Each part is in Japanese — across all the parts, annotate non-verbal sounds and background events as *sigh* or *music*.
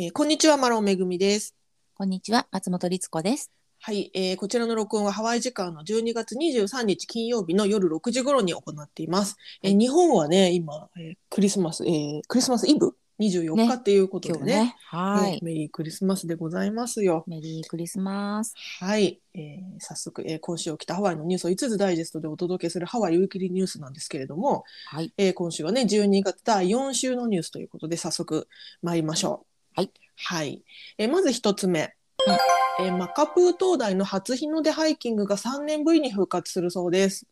えーこんにちは、マロンめぐみです。こんにちは、松本律子です。はい、えーこちらの録音はハワイ時間の12月23日金曜日の夜6時頃に行っています。えー日本はね、今、えークリスマス、えークリスマスイブ？24日ねっていうことでね。今日ね。はい。ねメリークリスマスでございますよ。メリークリスマス。はい、えー早速、えー今週起きたハワイのニュースを5つダイジェストでお届けするハワイウィークリーニュースなんですけれども、はい。えー今週はね12月第4週のニュースということで早速参りましょう。はい。はい。えーまず一つ目。えーマカプー灯台の初日の出ハイキングが3年ぶりに復活するそうです。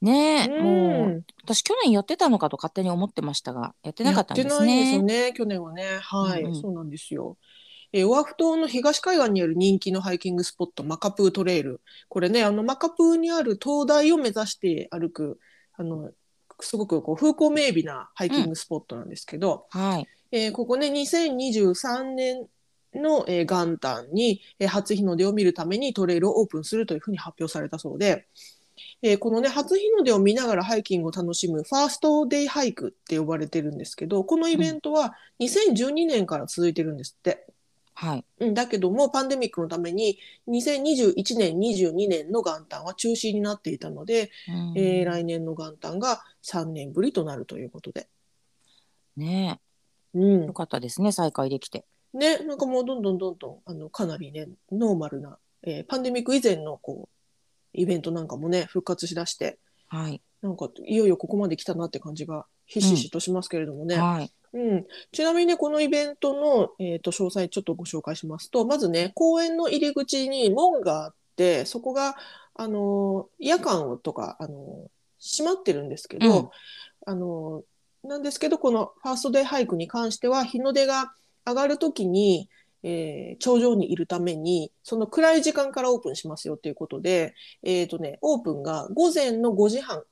ねえ、うんもう、私去年やってたのかと勝手に思ってましたが、やってなかったんですやってないんですよね。ね、去年はね。はい、うんうんそうなんですよ。えーオアフ島の東海岸にある人気のハイキングスポット、マカプートレイル。これね、あの、マカプーにある灯台を目指して歩く、あの、すごくこう風光明媚なハイキングスポットなんですけど、はい。えーここね、2023年の、えー元旦に、えー初日の出を見るためにトレイルをオープンするというふうに発表されたそうで、えーこのね、初日の出を見ながらハイキングを楽しむファーストデイハイクって呼ばれてるんですけど、このイベントは2012年から続いてるんですって。はい。うん、だけども、パンデミックのために2021年、22年の元旦は中止になっていたので、うんえー来年の元旦が3年ぶりとなるということで。ねうんえ、よ、かったですね、再開できて。ね、なんかもうどんどんどんどん、あの、かなりね、ノーマルな、えーパンデミック以前のこう、イベントなんかもね、復活しだして、はい。なんか、いよいよここまで来たなって感じが、ひしひしとしますけれどもね。はい。うん。ちなみにね、このイベントの、えっ、と、詳細ちょっとご紹介しますと、まずね、公園の入り口に門があって、そこが、あのー夜間とか、あのー閉まってるんですけど、うんあのーなんですけど、このファーストデイハイクに関しては、日の出が上がるときに、えー頂上にいるために、その暗い時間からオープンしますよっていうことで、えっ、とね、オープンが午前の5時半、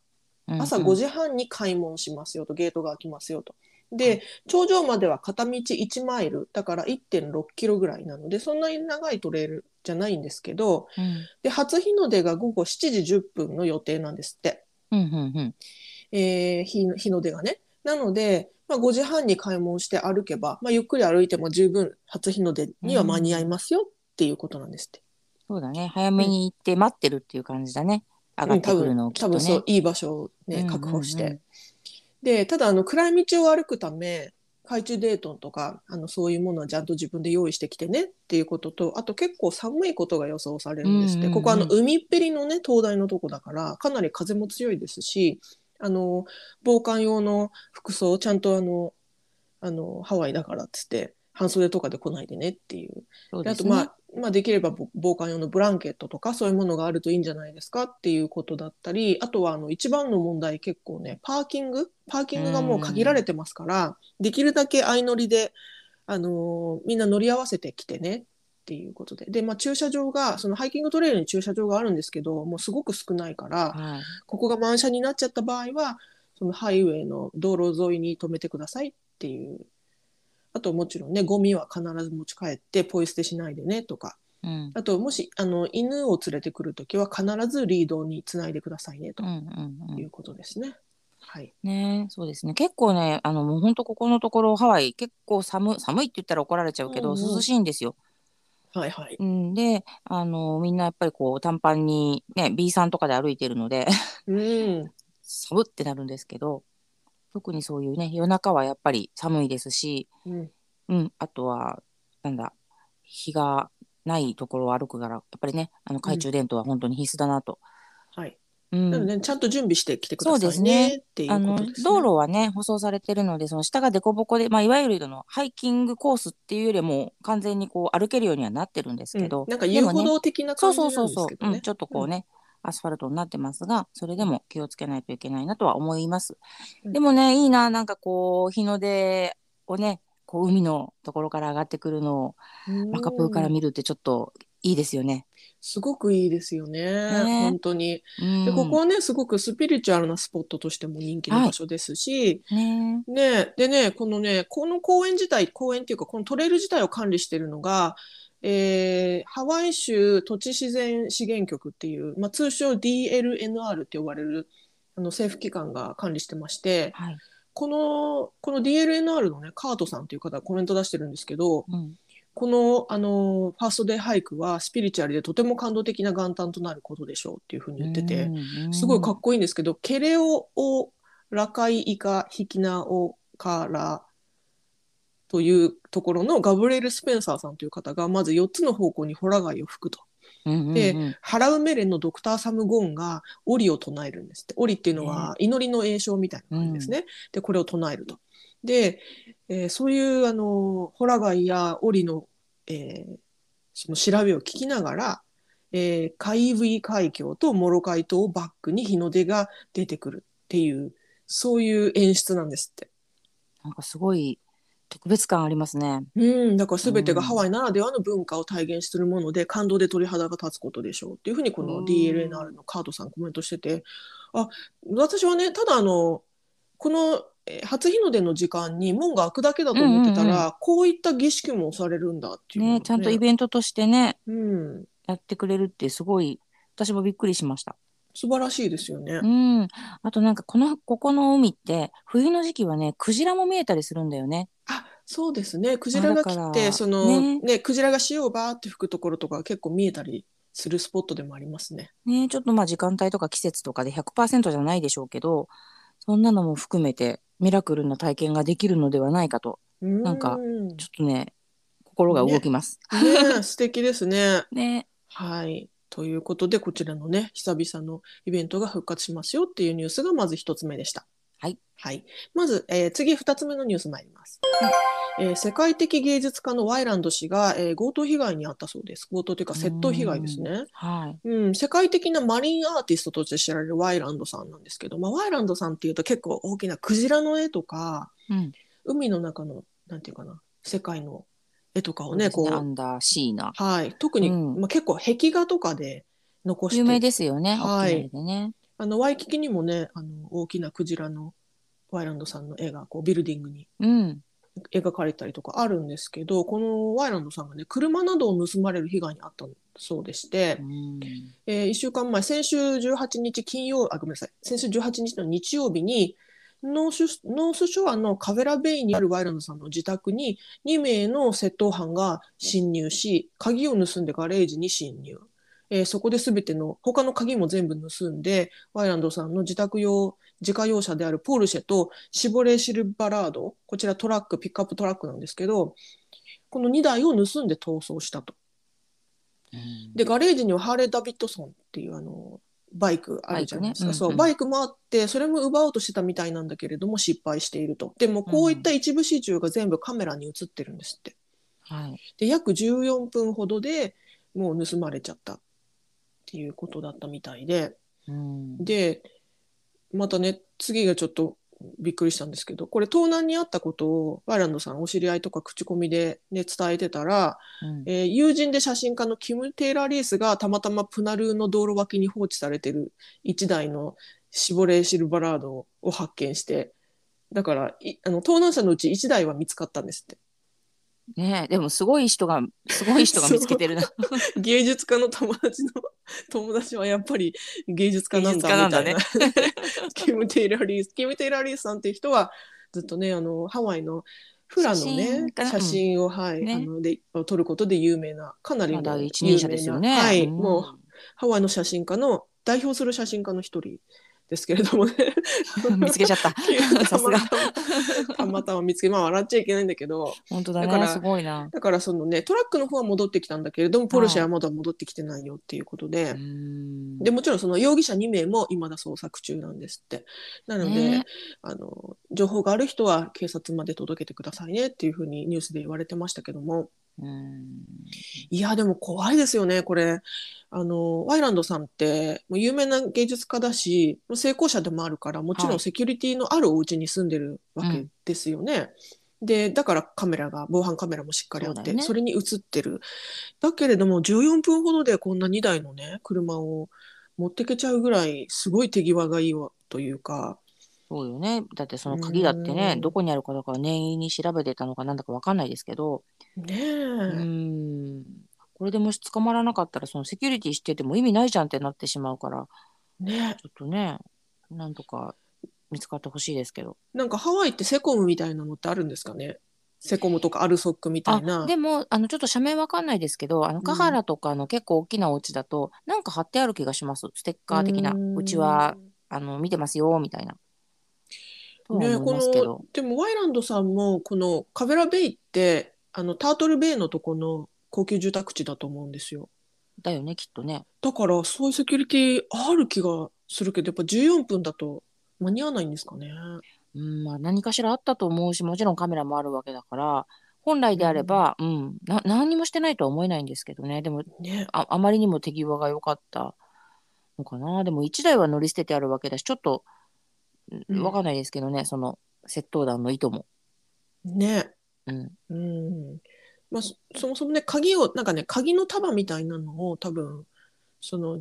朝5時半に開門しますよと、ゲートが開きますよと。で、頂上までは片道1マイル、だから1.6キロぐらいなので、そんなに長いトレイルじゃないんですけど、うん。うん。で、初日の出が午後7時10分の予定なんですって。うん。うん。うん。えー日の日の出がね。なので、まあ、5時半に開門して歩けば、まあ、ゆっくり歩いても十分初日の出には間に合いますよっていうことなんですって。そうだね。早めに行って待ってるっていう感じだね。上がってくるのをきっと多分そうね。いい場所を、ね、うんうんうん確保して。でただあの暗い道を歩くため懐中デートンとかあのそういうものはちゃんと自分で用意してきてねっていうこととあと結構寒いことが予想されるんですって、うんうんうんここあの海っぺりのね灯台のとこだからかなり風も強いですしあの防寒用の服装ちゃんとあのあのハワイだからっつって半袖とかで来ないでねっていうそうね。であとまあ、まあ、できればぼ防寒用のブランケットとかそういうものがあるといいんじゃないですかっていうことだったりあとはあの一番の問題結構ねパーキング？パーキングがもう限られてますからできるだけ相乗りで、あのーみんな乗り合わせてきてねっていうことでで、まあ、駐車場がそのハイキングトレイルに駐車場があるんですけどもうすごく少ないからはい。ここが満車になっちゃった場合はそのハイウェイの道路沿いに止めてくださいっていうあともちろんねゴミは必ず持ち帰ってポイ捨てしないでねとかうん。あともしあの犬を連れてくるときは必ずリードにつないでくださいねとうん。うん。うんいうことですね。はい。ねそうですね結構ねあのもうほんとここのところハワイ結構寒寒いって言ったら怒られちゃうけど、うんうん涼しいんですよ。はいはい。うん、であのみんなやっぱりこう短パンにね B さんとかで歩いてるのでうん。寒ってなるんですけど特にそういうね夜中はやっぱり寒いですし、うん。うん、あとはなんだ日がないところを歩くからやっぱりねあの懐中電灯は本当に必須だなと。はい。うん。なので、ね、ちゃんと準備してきてくだそうさいですね。あのね。道路はね舗装されてるのでその下が凸凹で、まあ、いわゆるのハイキングコースっていうよりも完全にこう歩けるようにはなってるんですけど、うん、なんか遊歩道的なそう感じなそうんそうそうですけ、どね。うん、ちょっとこうね、アスファルトになってますがそれでも気をつけないといけないなとは思います、うん。でもねいいななんかこう日の出をねこう海のところから上がってくるのをうん。マカプーから見るってちょっといいですよね。すごくいいですよね。ね本当に。うん、で、ここはね、すごくスピリチュアルなスポットとしても人気の場所ですし、ねね、でね、このね、この公園自体、公園っていうか、このトレイル自体を管理しているのが、えーハワイ州土地自然資源局っていう、まあ、通称 DLNR って呼ばれるあの政府機関が管理してまして、はいこのこの DLNR のねカートさんという方がコメント出してるんですけどうんこのあのファーストデイ俳句はスピリチュアルでとても感動的な元旦となることでしょうっていうふうに言ってて、うんすごいかっこいいんですけど、ケレオオラカイイカヒキナオカラというところのガブレール・スペンサーさんという方がまず4つの方向にホラ貝を吹くと。うんうんうんでハラウメレンのドクター・サム・ゴーンがオリを唱えるんですって。オリっていうのは祈りの栄唱みたいな感じですね。で、これを唱えると。で、えーそういうあのホラ貝やオリの、えーその調べを聞きながら、えー、カイブイ海峡とモロカイ島をバックに日の出が出てくるっていう、そういう演出なんですって。なんかすごい特別感ありますね。うん、だから全てがうんハワイならではの文化を体現するもので、感動で鳥肌が立つことでしょうっていうふうにこのうん DLNR のカードさんコメントしてて、あ、私はね、ただあの、このえー初日の出の時間に門が開くだけだと思ってたら、うんうんこういった儀式もされるんだっていうのがねちゃんとイベントとしてねうん、やってくれるってすごい私もびっくりしました。素晴らしいですよね。うん。あとなんかこのここの海って冬の時期はねクジラも見えたりするんだよね。あ、そうですね。クジラが来て、だからそのねねクジラが潮をバーって吹くところとか結構見えたりするスポットでもありますね。ねちょっとまあ時間帯とか季節とかで100%じゃないでしょうけどそんなのも含めてミラクルな体験ができるのではないかとなんかねちょっとね心が動きます。え *laughs* 素敵ですね。ねはい。ということで、こちらのね、久々のイベントが復活しますよっていうニュースがまず一つ目でした。はい。はい。まず、えー次二つ目のニュース参ります。えー世界的芸術家のワイランド氏が、えー強盗被害に遭ったそうです。強盗というか窃盗被害ですね。はい。うん、世界的なマリンアーティストとして知られるワイランドさんなんですけど、まあ、ワイランドさんっていうと結構大きなクジラの絵とか、うん。海の中の、なんていうかな、世界の絵とかをね、こう、アンダーシーなはい、特に、うんまあ、結構壁画とかで残して有名ですよね。はいね。あのワイキキにもねあの大きなクジラのワイランドさんの絵がこうビルディングにうん。描かれたりとかあるんですけどこのワイランドさんがね車などを盗まれる被害に遭ったそうでして、うんえ1週間前先週18日金曜あごめんなさい先週18日の日曜日にノースノースショアのカベラベイにあるワイランドさんの自宅に2名の窃盗犯が侵入し鍵を盗んでガレージに侵入、えーそこで全ての他の鍵も全部盗んでワイランドさんの自宅用自家用車であるポルシェとシボレーシルバラードこちらトラックピックアップトラックなんですけどこの2台を盗んで逃走したと。でガレージにはハーレー・ダビッドソンっていうあのバイクあるじゃないですか、バイクね。うんうん。そうバイクもあってそれも奪おうとしてたみたいなんだけれども失敗していると。でもこういった一部始終が全部カメラに映ってるんですって。はい。で約14分ほどでもう盗まれちゃった。っていうことだったみたいで。うん。でまたね次がちょっとびっくりしたんですけどこれ盗難にあったことをワイランドさんお知り合いとか口コミで、ね、伝えてたらうん。えー友人で写真家のキム・テイラー・リースがたまたまプナルーの道路脇に放置されてる1台のシボレー・シルバラードを発見してだからいあの盗難車のうち1台は見つかったんですってねえでもすごい人がすごい人が見つけてるな。*laughs* 芸術家の友達の友達はやっぱり芸術家なんだみたいな。芸術 *laughs* キム・テイラー・リース。キム・テイラー・リースさんっていう人はずっとねあのハワイのフラの写ね写真を、はいね。あので撮ることで有名なかなり有一人者ですよね。名な。はい、ん。もうハワイの写真家の代表する写真家の一人ですけれどもね *laughs* 見つけちゃった。*laughs* さすが。たまたま *laughs* 見つけまあ笑っちゃいけないんだけど本当だだからね。すごいな。だからそのねトラックの方は戻ってきたんだけれどもポルシェはまだ戻ってきてないよっていうことで、うんでもちろんその容疑者2名も未だ捜索中なんですってなので、ねあの情報がある人は警察まで届けてくださいねっていうふうにニュースで言われてましたけどもうん。いやでも怖いですよねこれ。あのワイランドさんってもう有名な芸術家だし成功者でもあるからもちろはい。んセキュリティのあるお家に住んでるわけですよね。でだからカメラが防犯カメラもしっかりあってそ,、ね。れに映ってる。だけれども14分ほどでこんな2台のね車を持ってけちゃうぐらいすごい手際がいいわというかそうよね。だってその鍵だってねう、んどこにあるかとか念入りに調べてたのかなんだかわかんないですけど、ねえ、うん。これでもし捕まらなかったら、そのセキュリティしてても意味ないじゃんってなってしまうから、ねちょっとね、なんとか見つかってほしいですけど。なんかハワイってセコムみたいなのってあるんですかね？セコムとかアルソックみたあいな。でもあのちょっと社名わかんないですけどあのカハラとかの結構大きなお家だと、なんか貼ってある気がしますステッカー的なうちはあの見てますよみたいな。とはね、思いこますけど。の。でもワイランドさんもこのカベラベイってあのタートルベイのとこの高級住宅地だと思うんですよ。だよねきっとね。だからそういうセキュリティある気がするけどやっぱ14分だと間に合わないんですかね。うんまあ、何かしらあったと思うしもちろんカメラもあるわけだから本来であれば、うんな何にもしてないとは思えないんですけどね。でもね。ああまりにも手際が良かったのかな。でも1台は乗り捨ててあるわけだしちょっとうん。わかんないですけどね、その窃盗団の意図も。ね。うん、うん。まあそそもそもね鍵をなんかね鍵の束みたいなのを多分その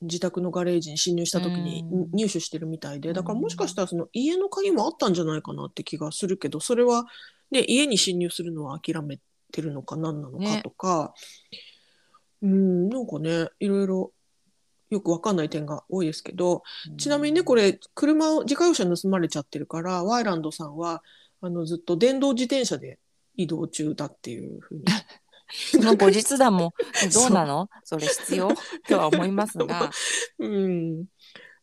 自宅のガレージに侵入した時にうん。入手してるみたいでだからもしかしたらその家の鍵もあったんじゃないかなって気がするけどそれは、ね、家に侵入するのは諦めてるのか何なのかとか、うんなんかねいろいろよくわかんない点が多いですけどちなみにねこれ車を自家用車盗まれちゃってるからワイランドさんはあのずっと電動自転車で移動中だっていうふうに。*laughs* その後日談もどうなの？それ必要？とは思いますが、*laughs* うん、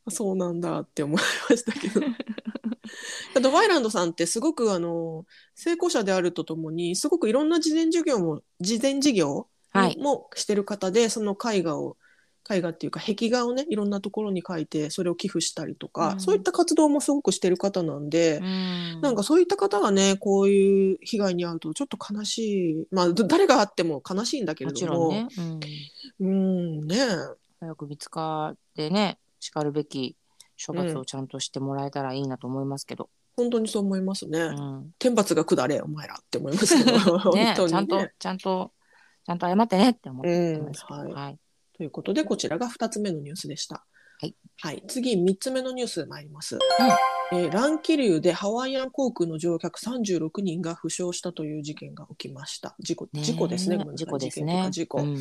そうなんだって思いましたけど。*laughs* あとワイランドさんってすごくあの成功者であるとともにすごくいろんな事前授業も事前事業はい。もしてる方で、その絵画を絵画っていうか壁画をねいろんなところに描いてそれを寄付したりとか、うん。そういった活動もすごくしてる方なんで、うん。なんかそういった方がねこういう被害に遭うとちょっと悲しいまあど誰があっても悲しいんだけれもどもちろんね、うん、うんね早く見つかってね、しかるべき処罰をちゃんとしてもらえたらいいなと思いますけど。本当にそう思いますね。うん。天罰が下れお前らって思いますけど、*laughs* ね、ね。ちゃんと、ちゃんと、ちゃんと謝ってねって思ってます。うんはい。はい。ということでこちらが2つ目のニュースでした。はい、次3つ目のニュース参ります、えー乱気流でハワイアン航空の乗客36人が負傷したという事件が起きました。事故ね事故ですね。事故ですねか。事故うん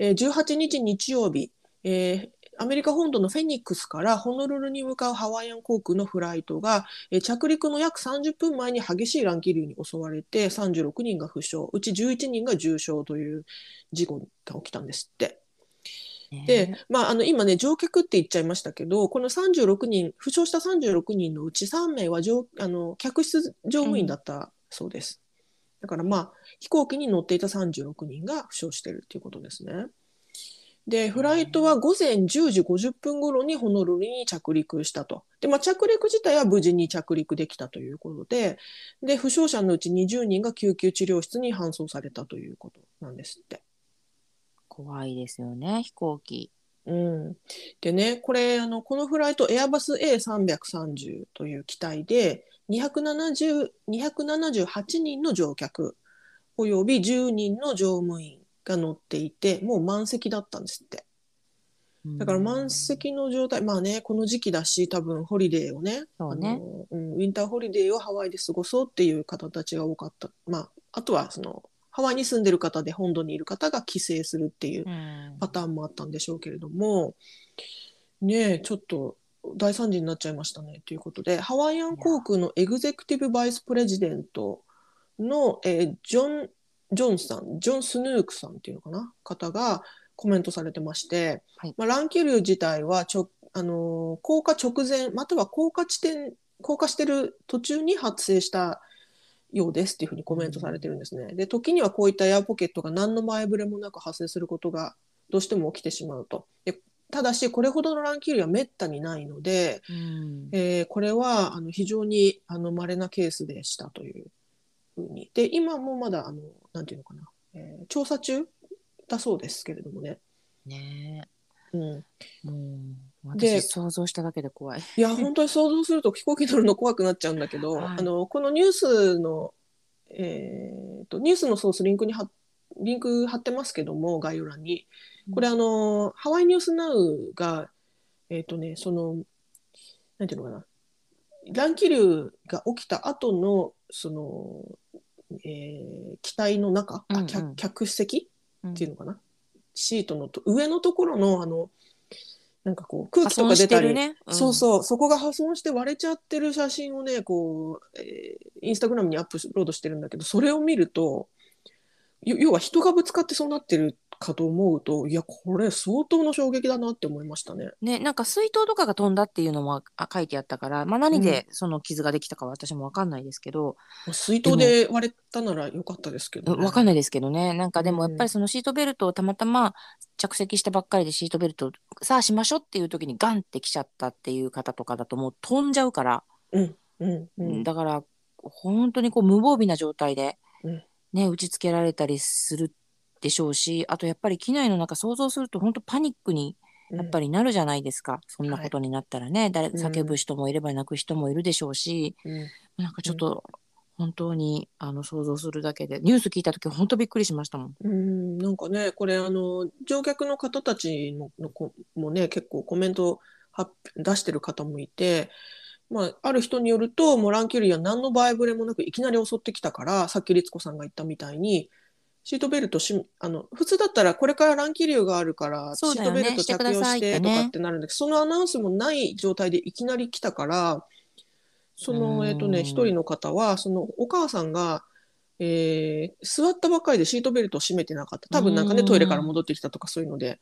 えー18日日曜日、えーアメリカ本土のフェニックスからホノルルに向かうハワイアン航空のフライトが、えー着陸の約30分前に激しい乱気流に襲われて36人が負傷うち11人が重傷という事故が起きたんですって。ねで、まあ、あの今ね乗客って言っちゃいましたけどこの36人負傷した36人のうち3名は乗あの客室乗務員だったそうです。だからまあ飛行機に乗っていた36人が負傷しているということですね。でフライトは午前10時50分頃にホノルルに着陸したと。で、まあ、着陸自体は無事に着陸できたということでで負傷者のうち20人が救急治療室に搬送されたということなんですって。怖いですよね、飛行機。うん、でねこれあのこのフライトエアバス A330 という機体で270 278人の乗客および10人の乗務員が乗っていてもう満席だったんですって。だから満席の状態まあねこの時期だし多分ホリデーをねそうね。あのうん、ウィンターホリデーをハワイで過ごそうっていう方たちが多かった。まああとはそのハワイに住んでる方で本土にいる方が帰省するっていううん。パターンもあったんでしょうけれども、ねえ、ちょっと大惨事になっちゃいましたねということで、ハワイアン航空のエグゼクティブ・バイス・プレジデントの、えージョン・ジョンさん、ジョン・スヌークさんっていうのかな、方がコメントされてまして、はい。まあ、乱気流自体はちょ、あのー降下直前、または降下地点、降下してる途中に発生したようですっていうふうにコメントされてるんですね。で、時にはこういったエアポケットが何の前触れもなく発生することがどうしても起きてしまうと。でただし、これほどの乱気流はめったにないので、うんえーこれはあの非常にあの稀なケースでしたというふうに。で、今もまだ、あのなんていうのかな、えー調査中だそうですけれどもね。ねうん、うで私想像しただけで怖い。いや、*laughs* 本当に想像すると飛行機乗るの怖くなっちゃうんだけど、はい。あのこのニュースの、えーと、ニュースのソースリンクに貼っリンク貼ってますけども、概要欄に。これ、あの、ハワイニュースナウが、えっ、とね、その、なんていうのかな、乱気流が起きた後の、その、えー機体の中、あうんうん。客客席うんっていうのかな、シートのと上のところのあのなんかこう空破気とか出たり、るね。そうそうそこが破損して割れちゃってる写真をねこう、えーインスタグラムにアップロードしてるんだけどそれを見るとよ要は人がぶつかってそうなってるかと思うといやこれ相当の衝撃だなって思いましたね。ね、なんか水筒とかが飛んだっていうのもあ書いてあったから、まあ、何でその傷ができたかは私も分かんないですけど、水筒で割れたならよかったですけど、ね、分かんないですけどね。なんかでもうんやっぱりそのシートベルトをたまたま着席したばっかりでシートベルトさあしましょうっていう時にガンってきちゃったっていう方とかだともう飛んじゃうから、うんうんうん。だから本当にこう無防備な状態で、うん。ね、打ち付けられたりするでしょうしあとやっぱり機内の中想像すると本当パニックにやっぱり、りなるじゃないですか、そんなことになったらね、誰うん。叫ぶ人もいれば泣く人もいるでしょうし、うん。なんかちょっと本当にあの想像するだけでニュース聞いた時本当びっくりしましたもん。うんなんかねこれあの乗客の方たちののこもね結構コメント発出してる方もいて、まあ、ある人によるともうランキュリーは何の前触れもなくいきなり襲ってきたからさっき律子さんが言ったみたいにシートベルトしあの普通だったらこれから乱気流があるからシートベルト着用してとかってなるんだけどそのアナウンスもない状態でいきなり来たからそのうんえっ、とね一人の方はそのお母さんが、えー座ったばっかりでシートベルトを締めてなかった。多分なんかねうん。トイレから戻ってきたとかそういうので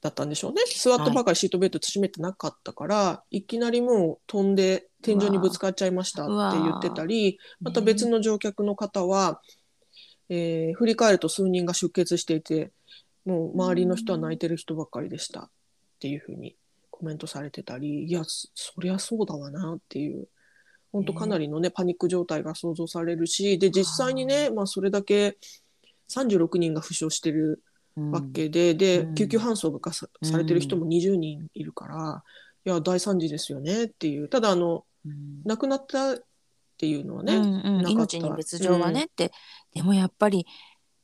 だったんでしょうね。座ったばかりシートベルト締めてなかったから、い、きなりもう飛んで天井にぶつかっちゃいましたって言ってたりまた別の乗客の方は、えー振り返ると数人が出血していてもう周りの人は泣いてる人ばっかりでしたっていうふうにコメントされてたりいやそそりゃそうだわなっていう本当かなりのねパニック状態が想像されるしで実際にね、まあ、それだけ36人が負傷してるうん。わけで、でうん。救急搬送がさされてる人も20人いるから、いや大惨事ですよねっていう。ただあのうん。亡くなったっていうのはね、うんうん。命に別状はねって、でもやっぱり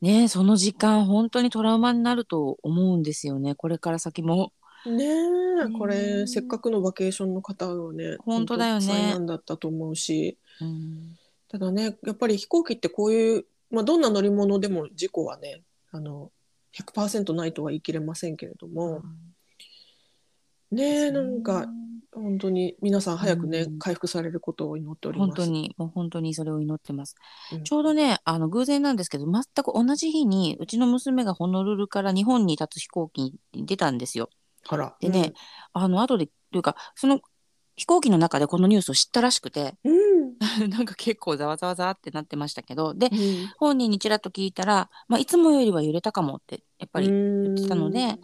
ねその時間本当にトラウマになると思うんですよね。これから先も。ねえねこれせっかくのバケーションの方はね本当だよね。災難だったと思うし。うん。ただねやっぱり飛行機ってこういう、まあ、どんな乗り物でも事故はねあの100%ないとは言い切れませんけれども、ねえなんか本当に皆さん早くね、うん。回復されることを祈っております。本当にもう本当にそれを祈ってます、うん。ちょうどねあの偶然なんですけど全く同じ日にうちの娘がホノルルから日本に立つ飛行機に出たんですよあら。でね、あの後でというかその飛行機の中でこのニュースを知ったらしくて。うん、*laughs* なんか結構ざわざわざわってなってましたけど。でうん。本人にちらっと聞いたら、まあ、いつもよりは揺れたかもってやっぱり言ってたので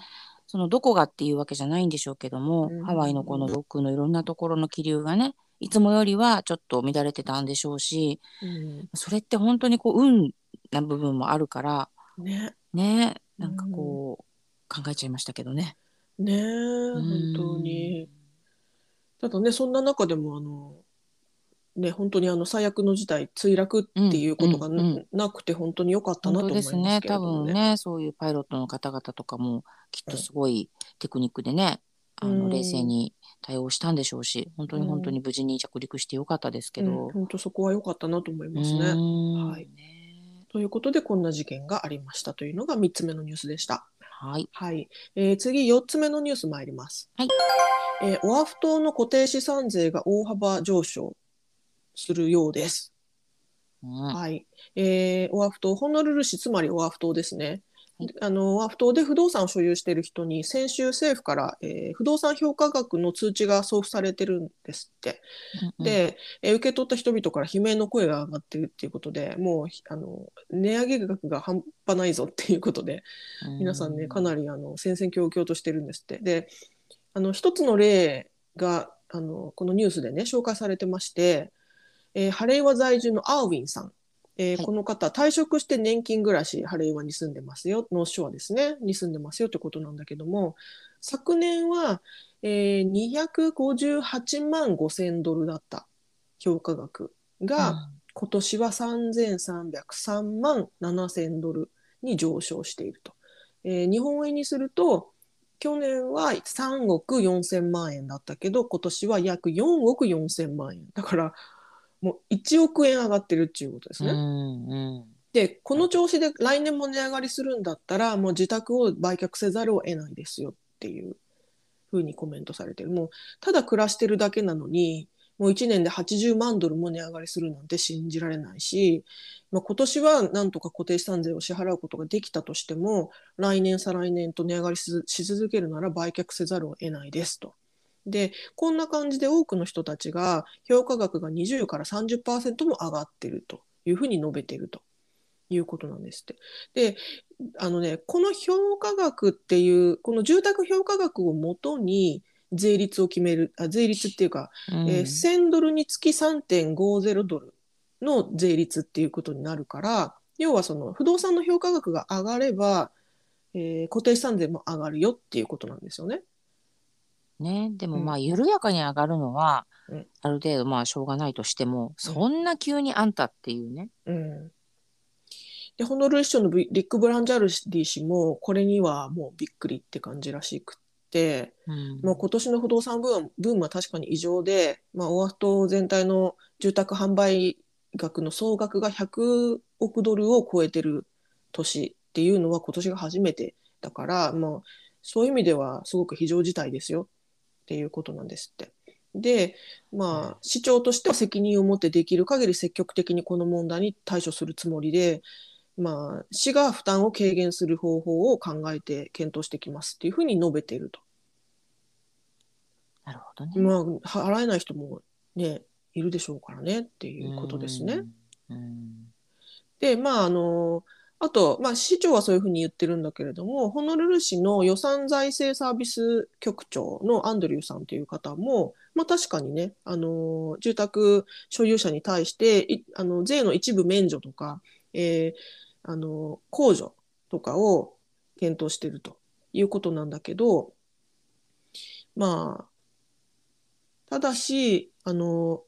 そのどこがっていうわけじゃないんでしょうけども、うん。ハワイのこのロックのいろんなところの気流がねいつもよりはちょっと乱れてたんでしょうしうん。それって本当にこう運な部分もあるからね。ねなんかこう、考えちゃいましたけどね。ねえ本当に。ただねそんな中でもあのね本当にあの最悪の事態墜落っていうことがな,、うんうんなくて本当に良かったなと思います本当ですね。多分ねそういうパイロットの方々とかもきっとすごいテクニックでね、あうんの冷静に対応したんでしょうし本当に本当に無事に着陸してよかったですけうん。ど。本当そこは良かったなと思いうますーね。ん。はい。ねということでこんな事件がありましたというのが3つ目のニュースでした。はい。はい、えー次4つ目のニュース参ります。はいえーオアフ島の固定資産税が大幅上昇するようです。うんはい、えーオアフ島ホノルル市つまりオアフ島ですね。はいあのオアフ島で不動産を所有している人に先週政府から、えー不動産評価額の通知が送付されてるんですって。うんで、えー受け取った人々から悲鳴の声が上がってるっていうことでもうひあの値上げ額が半端ないぞっていうことでうん皆さんねかなりあの戦々恐々としてるんですって。であの一つの例があのこのニュースでね紹介されてまして、えーハレイワ在住のアーウィンさん、えーはい。この方退職して年金暮らしハレイワに住んでますよノースショアですねに住んでますよってことなんだけども昨年は、えー258万5千ドルだった評価額が、今年は3303万7000ドルに上昇していると。えー日本円にすると去年は3億4000万円だったけど今年は約4億4000万円。だからもう1億円上がってるっていうことですね。うんうんでこの調子で来年も値上がりするんだったらもう自宅を売却せざるを得ないですよっていうふふうにコメントされてる。もう、ただ暮らしてるだけなのに、もう1年で80万ドルも値上がりするなんて信じられないし、まあ、今年はなんとか固定資産税を支払うことができたとしても、来年、再来年と値上がりし続けるなら売却せざるを得ないですと。で、こんな感じで多くの人たちが評価額が20から30%も上がってるというふうに述べているということなんですって。で、あのね、この評価額っていう、この住宅評価額をもとに、税率を決める、あ税率っていうか、うん、えー、1000ドルにつき3.50ドルの税率っていうことになるから、要はその不動産の評価額が上がれば、えー、固定資産税も上がるよっていうことなんですよね。ね、でもまあ緩やかに上がるのは、うん、ある程度まあしょうがないとしても、そんな急にあんたっていうね。うん、でホノルル市長のリック・ブランジャルディ氏もこれにはもうびっくりって感じらしく、うん、もう今年の不動産ブームブームは確かに異常で、まあ、オアフ島全体の住宅販売額の総額が100億ドルを超えてる年っていうのは今年が初めてだから、まあ、そういう意味ではすごく非常事態ですよっていうことなんですって。で、まあ、市長としては責任を持ってできる限り積極的にこの問題に対処するつもりで、まあ、市が負担を軽減する方法を考えて検討してきますっていうふうに述べていると。なるほどね。まあ、払えない人もね、いるでしょうからねっていうことですね。で、まあ、あの、あと、まあ、市長はそういうふうに言ってるんだけれども、ホノルル市の予算財政サービス局長のアンドリューさんという方も、まあ、確かにね、あの住宅所有者に対してあの税の一部免除とか、えー、あの控除とかを検討しているということなんだけど、まあ、ただし、あの、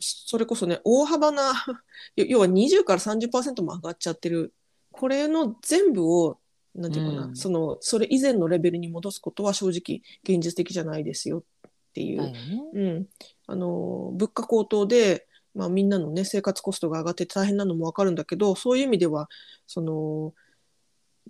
それこそね、大幅な、*laughs* 要は20から30%も上がっちゃってる。これの全部を、なんていうかな、うん、その、それ以前のレベルに戻すことは正直現実的じゃないですよっていう。ね、うん。あの、物価高騰で、まあみんなのね、生活コストが上がって大変なのもわかるんだけど、そういう意味では、その、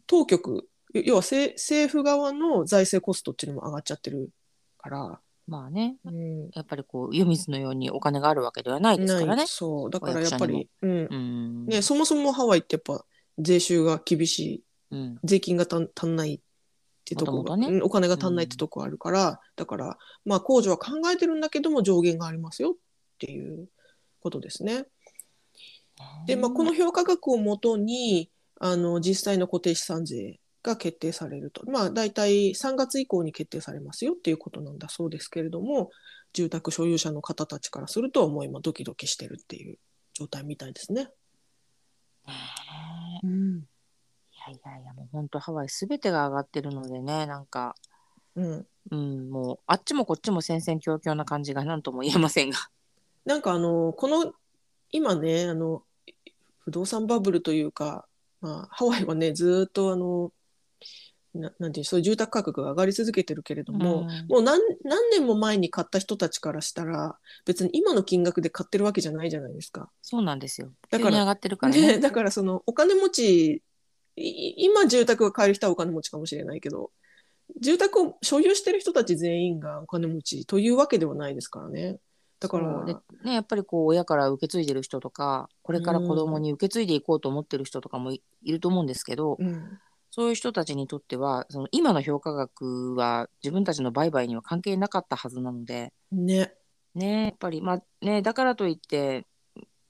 当局、要は政府側の財政コストっていうのも上がっちゃってるから、まあね、うん、やっぱりこう湯水のようにお金があるわけではないですからね。そう。だからやっぱり、うん、うん、ね、そもそもハワイってやっぱ税収が厳しい、うん、税金が足んないってとこが、ね、お金が足んないってとこあるから、だからまあ控除は考えてるんだけども上限がありますよっていうことですね。で、まあ、この評価額をもとにあの実際の固定資産税が決定されると。まあ、大体3月以降に決定されますよっていうことなんだそうですけれども、住宅所有者の方たちからすると、もう今ドキドキしてるっていう状態みたいですね。うん、いやいやいや、もう本当ハワイすべてが上がってるのでね、なんか、うん、うん、もうあっちもこっちも戦々恐々な感じが何とも言えませんが。なんかあの、この、今ね、あの、不動産バブルというか、まあ、ハワイはね、ずっとあの、ななんていうそういう住宅価格が上がり続けてるけれども、うん、もう何何年も前に買った人たちからしたら別に今の金額で買ってるわけじゃないじゃないですか。そうなんですよ。だから上がってるからね、ね、だからそのお金持ち今住宅が買える人はお金持ちかもしれないけど住宅を所有してる人たち全員がお金持ちというわけではないですからね。だからね、やっぱりこう親から受け継いでる人とかこれから子供に受け継いでいこうと思ってる人とかもい,、ると思うんですけど、うんそういう人たちにとっては、その今の評価額は自分たちの売買には関係なかったはずなので、ね。ね、やっぱり、まあね、だからといって、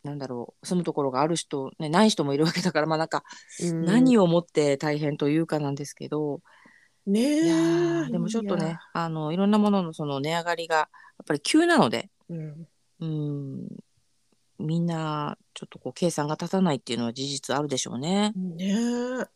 なんだろう、住むところがある人、ね、ない人もいるわけだから、まあなんか、何をもって大変というかなんですけど、ねいやでもちょっとね、あの、いろんなもののその値上がりが、やっぱり急なので、うん、うんみんな、ちょっとこう、計算が立たないっていうのは事実あるでしょうね。ね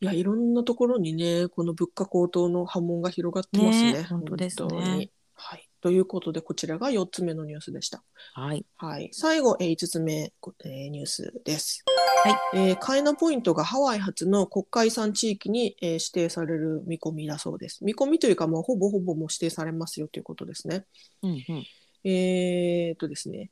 いや、いろんなところにね、この物価高騰の波紋が広がってますね。ね本当ですね。はい。ということで、こちらが4つ目のニュースでした。はい。はい。最後、えー、5つ目、えー、ニュースです。はい。えー、カエナポイントがハワイ発の国家遺産地域に、えー、指定される見込みだそうです。見込みというか、もうほぼほぼもう指定されますよということですね。うんうん、えー、っとですね。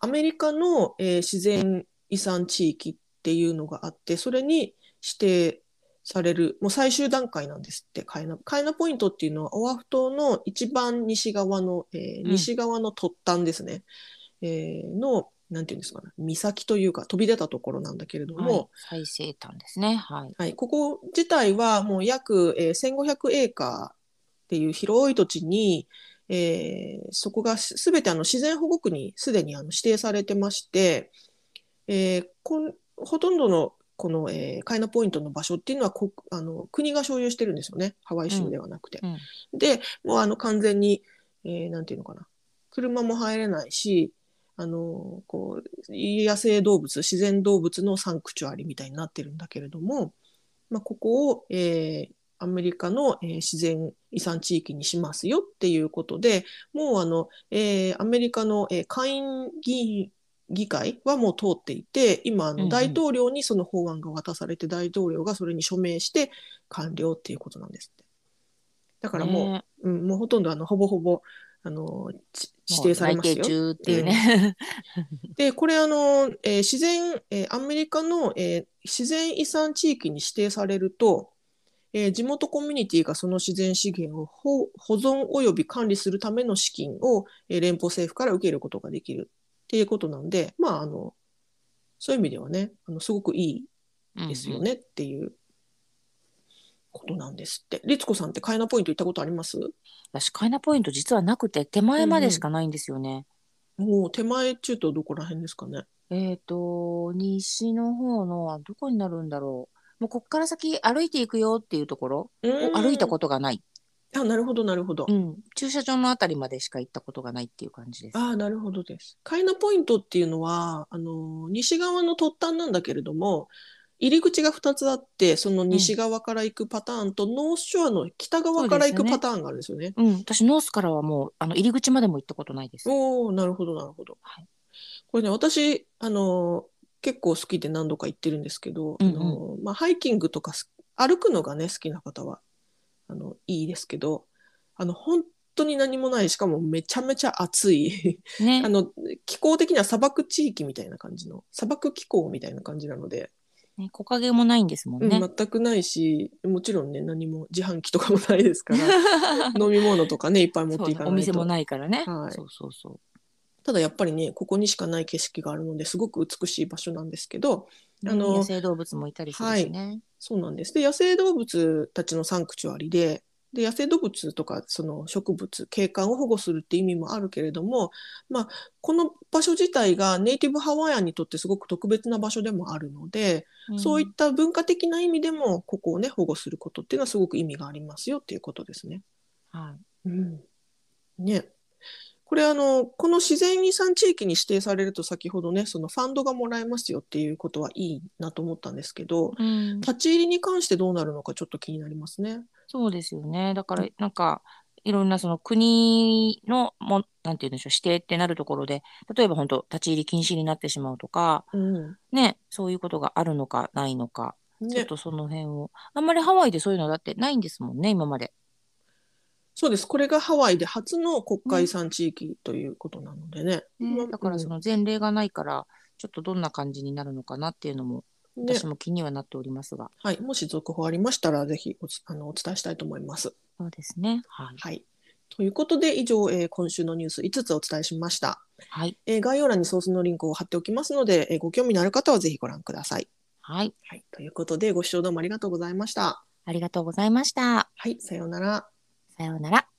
アメリカの、えー、自然遺産地域っていうのがあって、それに指定される、もう最終段階なんですって、カイナ。カイナポイントっていうのは、オアフ島の一番西側の、えー、西側の突端ですね。うん、えー、の、なんていうんですかね、岬というか飛び出たところなんだけれども、はい、最西端ですね。はい。はい、ここ自体はもう約、えー、1500エーカーっていう広い土地に、えー、そこがすべてあの自然保護区にすでにあの指定されてまして、えー、こんほとんどのこの、えー、カイナポイントの場所っていうのはこあの国が所有してるんですよね。ハワイ州ではなくて。うん。うん、でもうあの完全に、えー、なんていうのかな。車も入れないしあのこう野生動物自然動物のサンクチュアリみたいになってるんだけれども、まあ、ここを、えー、アメリカの、えー、自然遺産地域にしますよっていうことでもうあの、えー、アメリカの、えー、下院議員議会はもう通っていて今あの大統領にその法案が渡されて、大統領がそれに署名して完了っていうことなんですって。だからもうね、うん、もうほとんどあのほぼほぼあの指定されますよ。っていうね。うん、でこれあの、えー、自然、えー、アメリカの、えー、自然遺産地域に指定されると、えー、地元コミュニティがその自然資源を保存及び管理するための資金を、えー、連邦政府から受けることができるっていうことなんで、まあ、あの、そういう意味ではね、あのすごくいいですよねっていうことなんですって。律子さんってカイナポイント行ったことあります？私、カイナポイント実はなくて、手前までしかないんですよね。うんもう手前中とどこら辺ですかね？えっ、ー、と、西の方の、どこになるんだろう。もうこっから先歩いていくよっていうところを歩いたことがない。あ、なるほど、なるほど。うん。駐車場のあたりまでしか行ったことがないっていう感じです。あなるほどです。カイナポイントっていうのは、あの、西側の突端なんだけれども、入り口が2つあって、その西側から行くパターンと、うん、ノースショアの北側から行くパターンがあるんですよね。うねうん。私、ノースからはもう、あの、入り口までも行ったことないです。おおなるほど、なるほど。はい。これね、私、あの、結構好きで何度か行ってるんですけど、うんうん、あのまあ、ハイキングとか歩くのがね好きな方はあのいいですけどあの本当に何もないしかもめちゃめちゃ暑い、ね、*laughs* あの気候的には砂漠地域みたいな感じの砂漠気候みたいな感じなので。ね、木陰もないんですもんね、うん、全くないしもちろんね何も自販機とかもないですから *laughs* 飲み物とかねいっぱい持っていかないと。お店もないからね、はい、そうそうそう。ただやっぱりねここにしかない景色があるのですごく美しい場所なんですけど、あの野生動物もいたりするしね、はい、そうなんです。で野生動物たちのサンクチュアリでで野生動物とかその植物景観を保護するって意味もあるけれども、まあ、この場所自体がネイティブハワイアンにとってすごく特別な場所でもあるので、うん、そういった文化的な意味でもここをね保護することっていうのはすごく意味がありますよっていうことですね。はい、うん、ねこれあのこの自然遺産地域に指定されると先ほどねそのファンドがもらえますよっていうことはいいなと思ったんですけど、うん、立ち入りに関してどうなるのかちょっと気になりますね。そうですよね。だからなんかいろんなその国のもなんて言うんでしょう指定ってなるところで例えば本当立ち入り禁止になってしまうとか、うん、ねそういうことがあるのかないのか、ね、ちょっとその辺を。あんまりハワイでそういうのだってないんですもんね今まで。そうです。これがハワイで初の国家遺産地域ということなのでね。ねだからその前例がないから、ちょっとどんな感じになるのかなっていうのも、私も気にはなっておりますが。はい。もし続報ありましたら、ぜひおあのお伝えしたいと思います。そうですね。はい。はい、ということで、以上、えー、今週のニュース5つお伝えしました。はい。えー、概要欄にソースのリンクを貼っておきますので、えー、ご興味のある方はぜひご覧ください。はい。はい。ということで、ご視聴どうもありがとうございました。ありがとうございました。はい。さようなら。さようなら。